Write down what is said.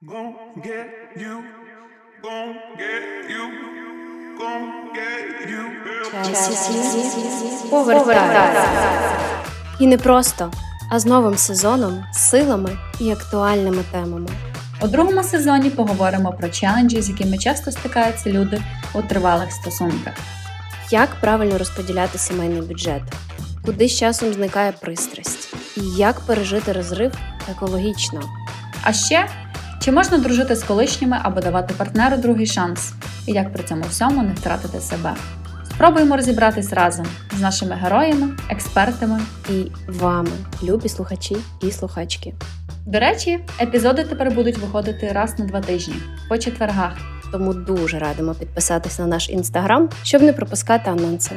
Gon' get you, gon' get you, gon' get you. І не просто, а з новим сезоном, силами і актуальними темами. У другому сезоні поговоримо про челенджі, з якими часто стикаються люди у тривалих стосунках. Як правильно розподіляти сімейний бюджет, куди з часом зникає пристрасть, і як пережити розрив екологічно. А ще чи можна дружити з колишніми або давати партнеру другий шанс, і як при цьому всьому не втратити себе. Спробуємо розібратись разом з нашими героями, експертами. І вами, любі слухачі і слухачки. До речі, епізоди тепер будуть виходити раз на два тижні по четвергах. Тому дуже радимо підписатись на наш інстаграм, щоб не пропускати анонси.